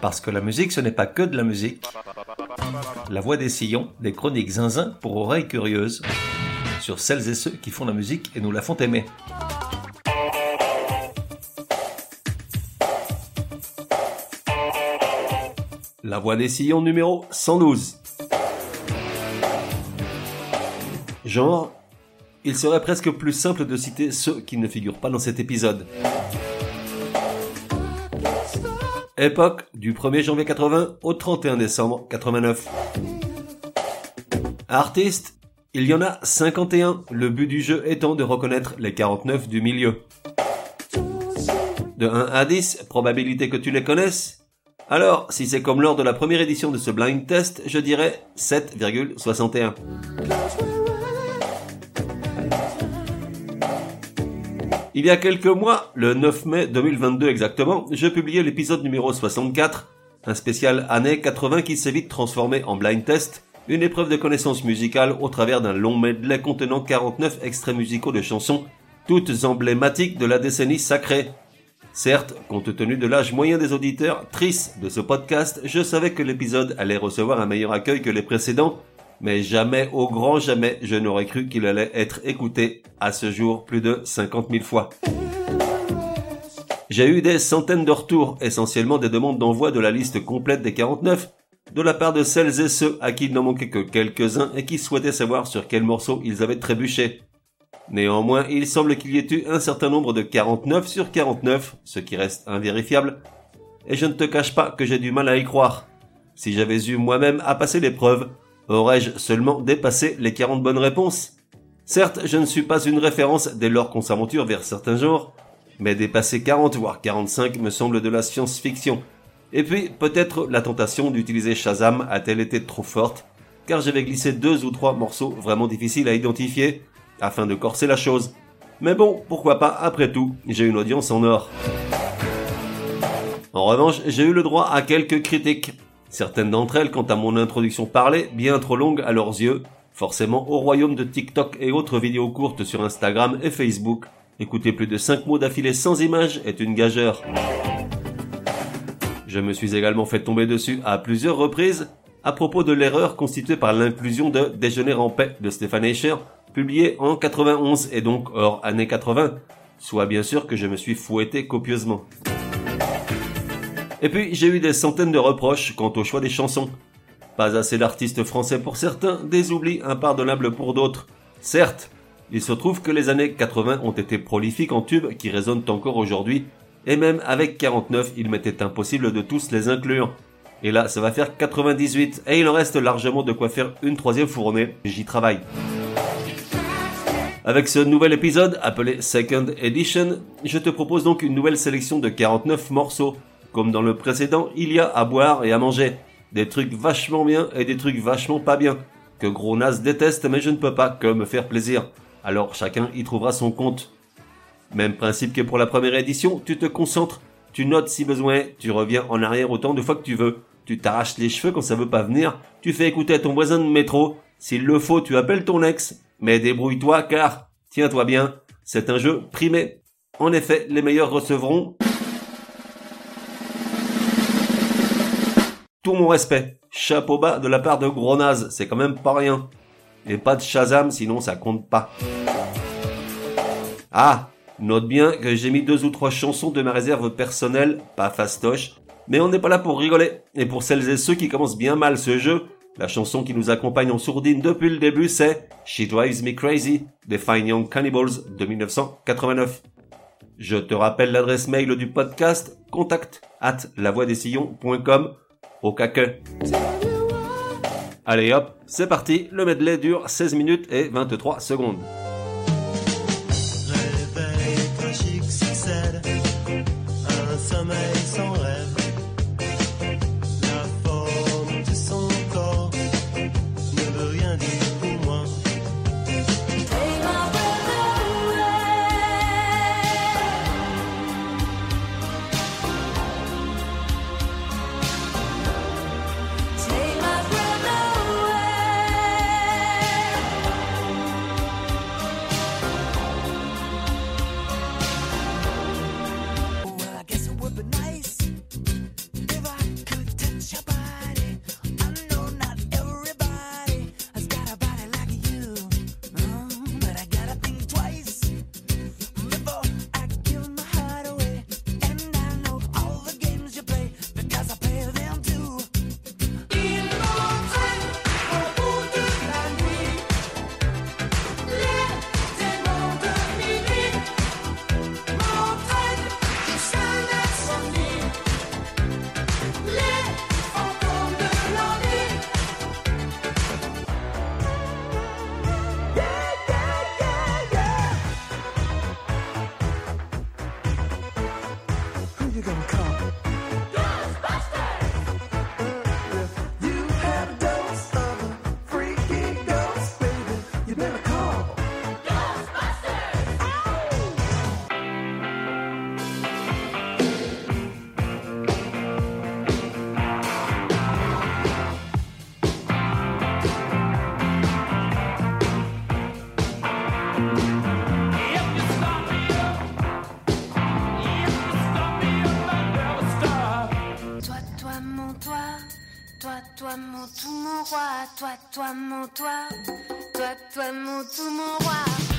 Parce que la musique, ce n'est pas que de la musique. La voix des sillons, des chroniques zinzin pour oreilles curieuses, sur celles et ceux qui font la musique et nous la font aimer. La voix des sillons numéro 112. Genre, il serait presque plus simple de citer ceux qui ne figurent pas dans cet épisode. Époque du 1er janvier 80 au 31 décembre 89. Artistes, il y en a 51, le but du jeu étant de reconnaître les 49 du milieu. De 1 à 10, probabilité que tu les connaisses Alors, si c'est comme lors de la première édition de ce blind test, je dirais 7,61. Il y a quelques mois, le 9 mai 2022 exactement, je publiais l'épisode numéro 64, un spécial année 80 qui s'est vite transformé en blind test, une épreuve de connaissance musicale au travers d'un long medley contenant 49 extraits musicaux de chansons, toutes emblématiques de la décennie sacrée. Certes, compte tenu de l'âge moyen des auditeurs tristes de ce podcast, je savais que l'épisode allait recevoir un meilleur accueil que les précédents, mais jamais, au grand jamais, je n'aurais cru qu'il allait être écouté à ce jour plus de 50 000 fois. J'ai eu des centaines de retours, essentiellement des demandes d'envoi de la liste complète des 49, de la part de celles et ceux à qui il n'en manquait que quelques-uns et qui souhaitaient savoir sur quel morceau ils avaient trébuché. Néanmoins, il semble qu'il y ait eu un certain nombre de 49 sur 49, ce qui reste invérifiable, et je ne te cache pas que j'ai du mal à y croire. Si j'avais eu moi-même à passer l'épreuve, Aurais-je seulement dépassé les 40 bonnes réponses? Certes, je ne suis pas une référence dès lors qu'on s'aventure vers certains genres, mais dépasser 40 voire 45 me semble de la science-fiction. Et puis, peut-être la tentation d'utiliser Shazam a-t-elle été trop forte, car j'avais glissé deux ou trois morceaux vraiment difficiles à identifier, afin de corser la chose. Mais bon, pourquoi pas, après tout, j'ai une audience en or. En revanche, j'ai eu le droit à quelques critiques, Certaines d'entre elles, quant à mon introduction parlée, bien trop longue à leurs yeux, forcément au royaume de TikTok et autres vidéos courtes sur Instagram et Facebook, écouter plus de 5 mots d'affilée sans images est une gageure. Je me suis également fait tomber dessus à plusieurs reprises à propos de l'erreur constituée par l'inclusion de Déjeuner en paix de Stéphane Eicher, publié en 91 et donc hors année 80, soit bien sûr que je me suis fouetté copieusement. Et puis j'ai eu des centaines de reproches quant au choix des chansons. Pas assez d'artistes français pour certains, des oublis impardonnables pour d'autres. Certes, il se trouve que les années 80 ont été prolifiques en tubes qui résonnent encore aujourd'hui, et même avec 49, il m'était impossible de tous les inclure. Et là, ça va faire 98, et il en reste largement de quoi faire une troisième fournée, j'y travaille. Avec ce nouvel épisode, appelé Second Edition, je te propose donc une nouvelle sélection de 49 morceaux, comme dans le précédent, il y a à boire et à manger. Des trucs vachement bien et des trucs vachement pas bien. Que Gros Nas déteste mais je ne peux pas que me faire plaisir. Alors chacun y trouvera son compte. Même principe que pour la première édition, tu te concentres, tu notes si besoin, tu reviens en arrière autant de fois que tu veux. Tu t'arraches les cheveux quand ça veut pas venir, tu fais écouter à ton voisin de métro. S'il le faut, tu appelles ton ex. Mais débrouille-toi car, tiens-toi bien, c'est un jeu primé. En effet, les meilleurs recevront Tout mon respect. Chapeau bas de la part de Gronaz, c'est quand même pas rien. Et pas de Shazam, sinon ça compte pas. Ah, note bien que j'ai mis deux ou trois chansons de ma réserve personnelle, pas fastoche, mais on n'est pas là pour rigoler. Et pour celles et ceux qui commencent bien mal ce jeu, la chanson qui nous accompagne en sourdine depuis le début, c'est She Drives Me Crazy des Fine Young Cannibals de 1989. Je te rappelle l'adresse mail du podcast contact at lavoidesillons.com au caquet. Allez hop, c'est parti, le medley dure 16 minutes et 23 secondes. Toi, mon toi, toi, toi mon tout mon roi.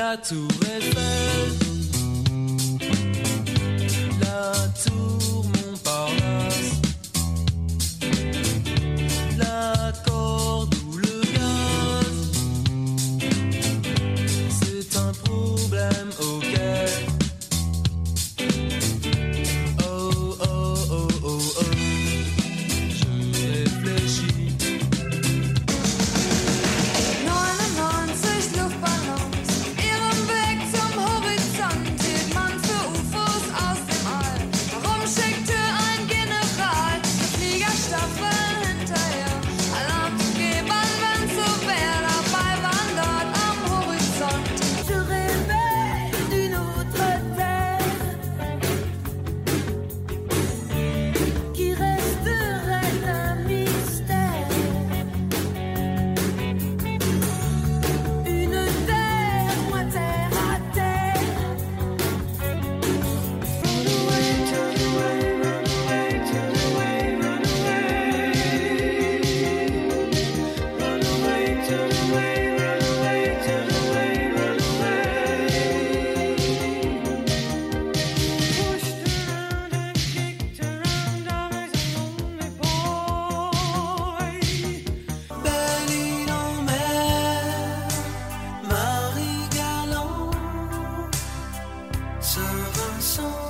La tour Eiffel. La Serve a song.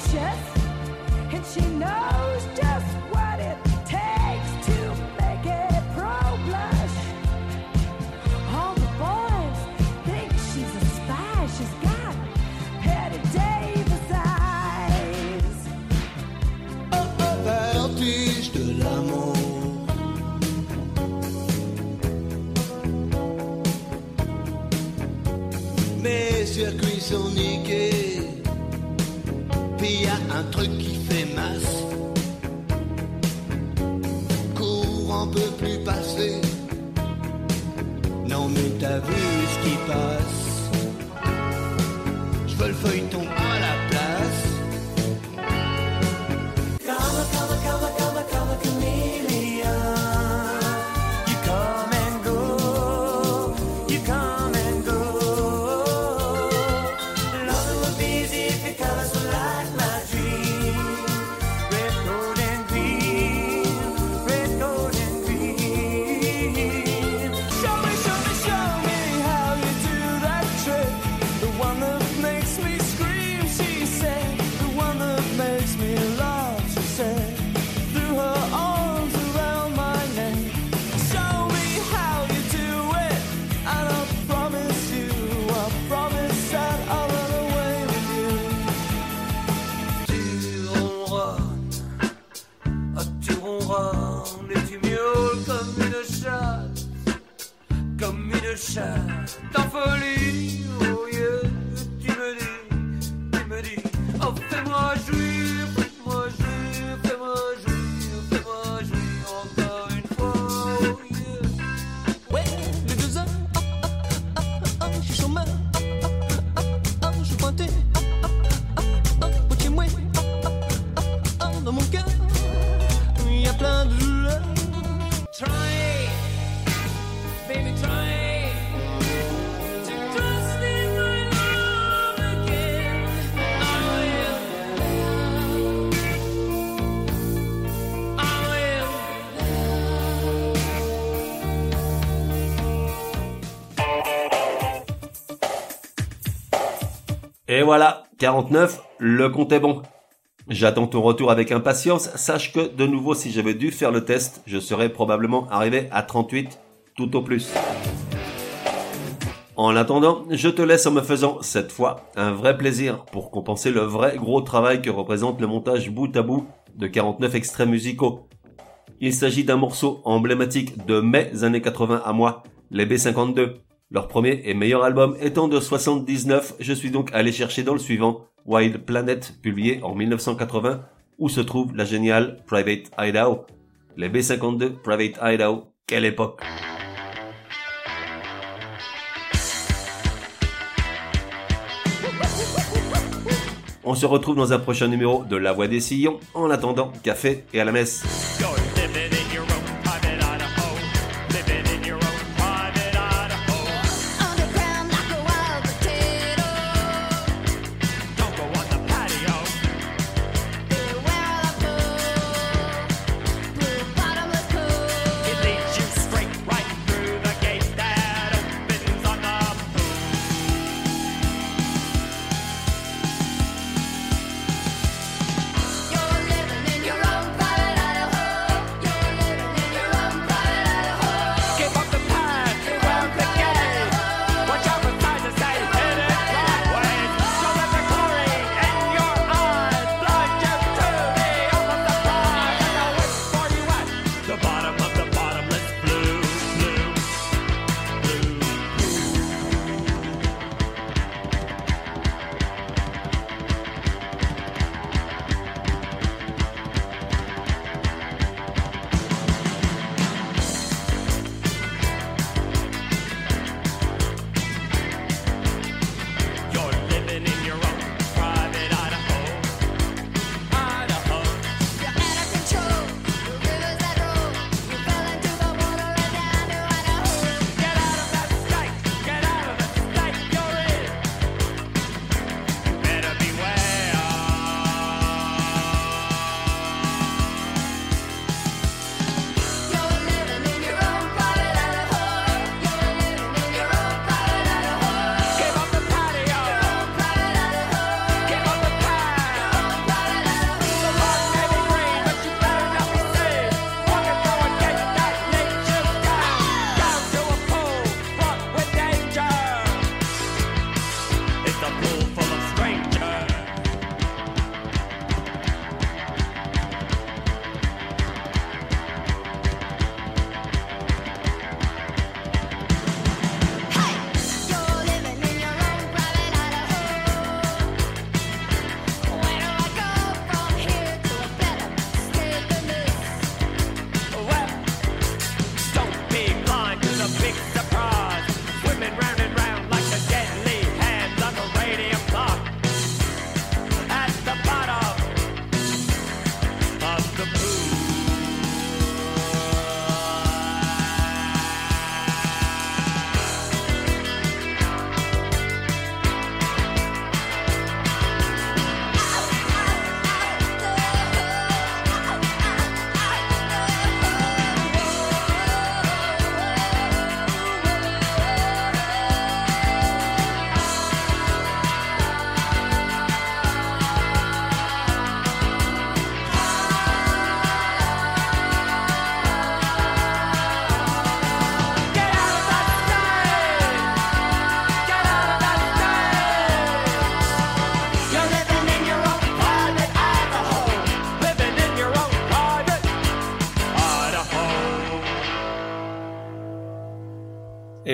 Ferocious and she knows just what it takes to make a pro blush. All the boys think she's a spy. She's got Petty Davis eyes. vertige de l'amour. Mes circuits sont niqués, puis y a un truc qui fait masse. Courant peut plus passer. Non mais t'as vu ce qui passe. Je veux le feuilleton Et voilà, 49, le compte est bon. J'attends ton retour avec impatience. Sache que, de nouveau, si j'avais dû faire le test, je serais probablement arrivé à 38, tout au plus. En attendant, je te laisse en me faisant, cette fois, un vrai plaisir pour compenser le vrai gros travail que représente le montage bout à bout de 49 extraits musicaux. Il s'agit d'un morceau emblématique de mes années 80 à moi, les B52. Leur premier et meilleur album étant de 79, je suis donc allé chercher dans le suivant, Wild Planet, publié en 1980, où se trouve la géniale Private Idaho. Les B52 Private Idaho, quelle époque On se retrouve dans un prochain numéro de La Voix des Sillons. En attendant, café et à la messe.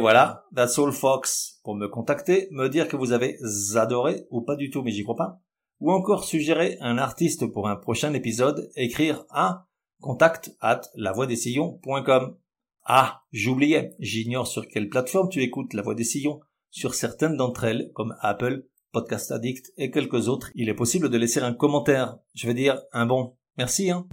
Voilà, that's all Fox. Pour me contacter, me dire que vous avez adoré ou pas du tout, mais j'y crois pas. Ou encore suggérer un artiste pour un prochain épisode, écrire à contact at lavoidessillons.com. Ah, j'oubliais, j'ignore sur quelle plateforme tu écoutes La Voix des Sillons. Sur certaines d'entre elles, comme Apple, Podcast Addict et quelques autres, il est possible de laisser un commentaire. Je veux dire, un bon. Merci, hein.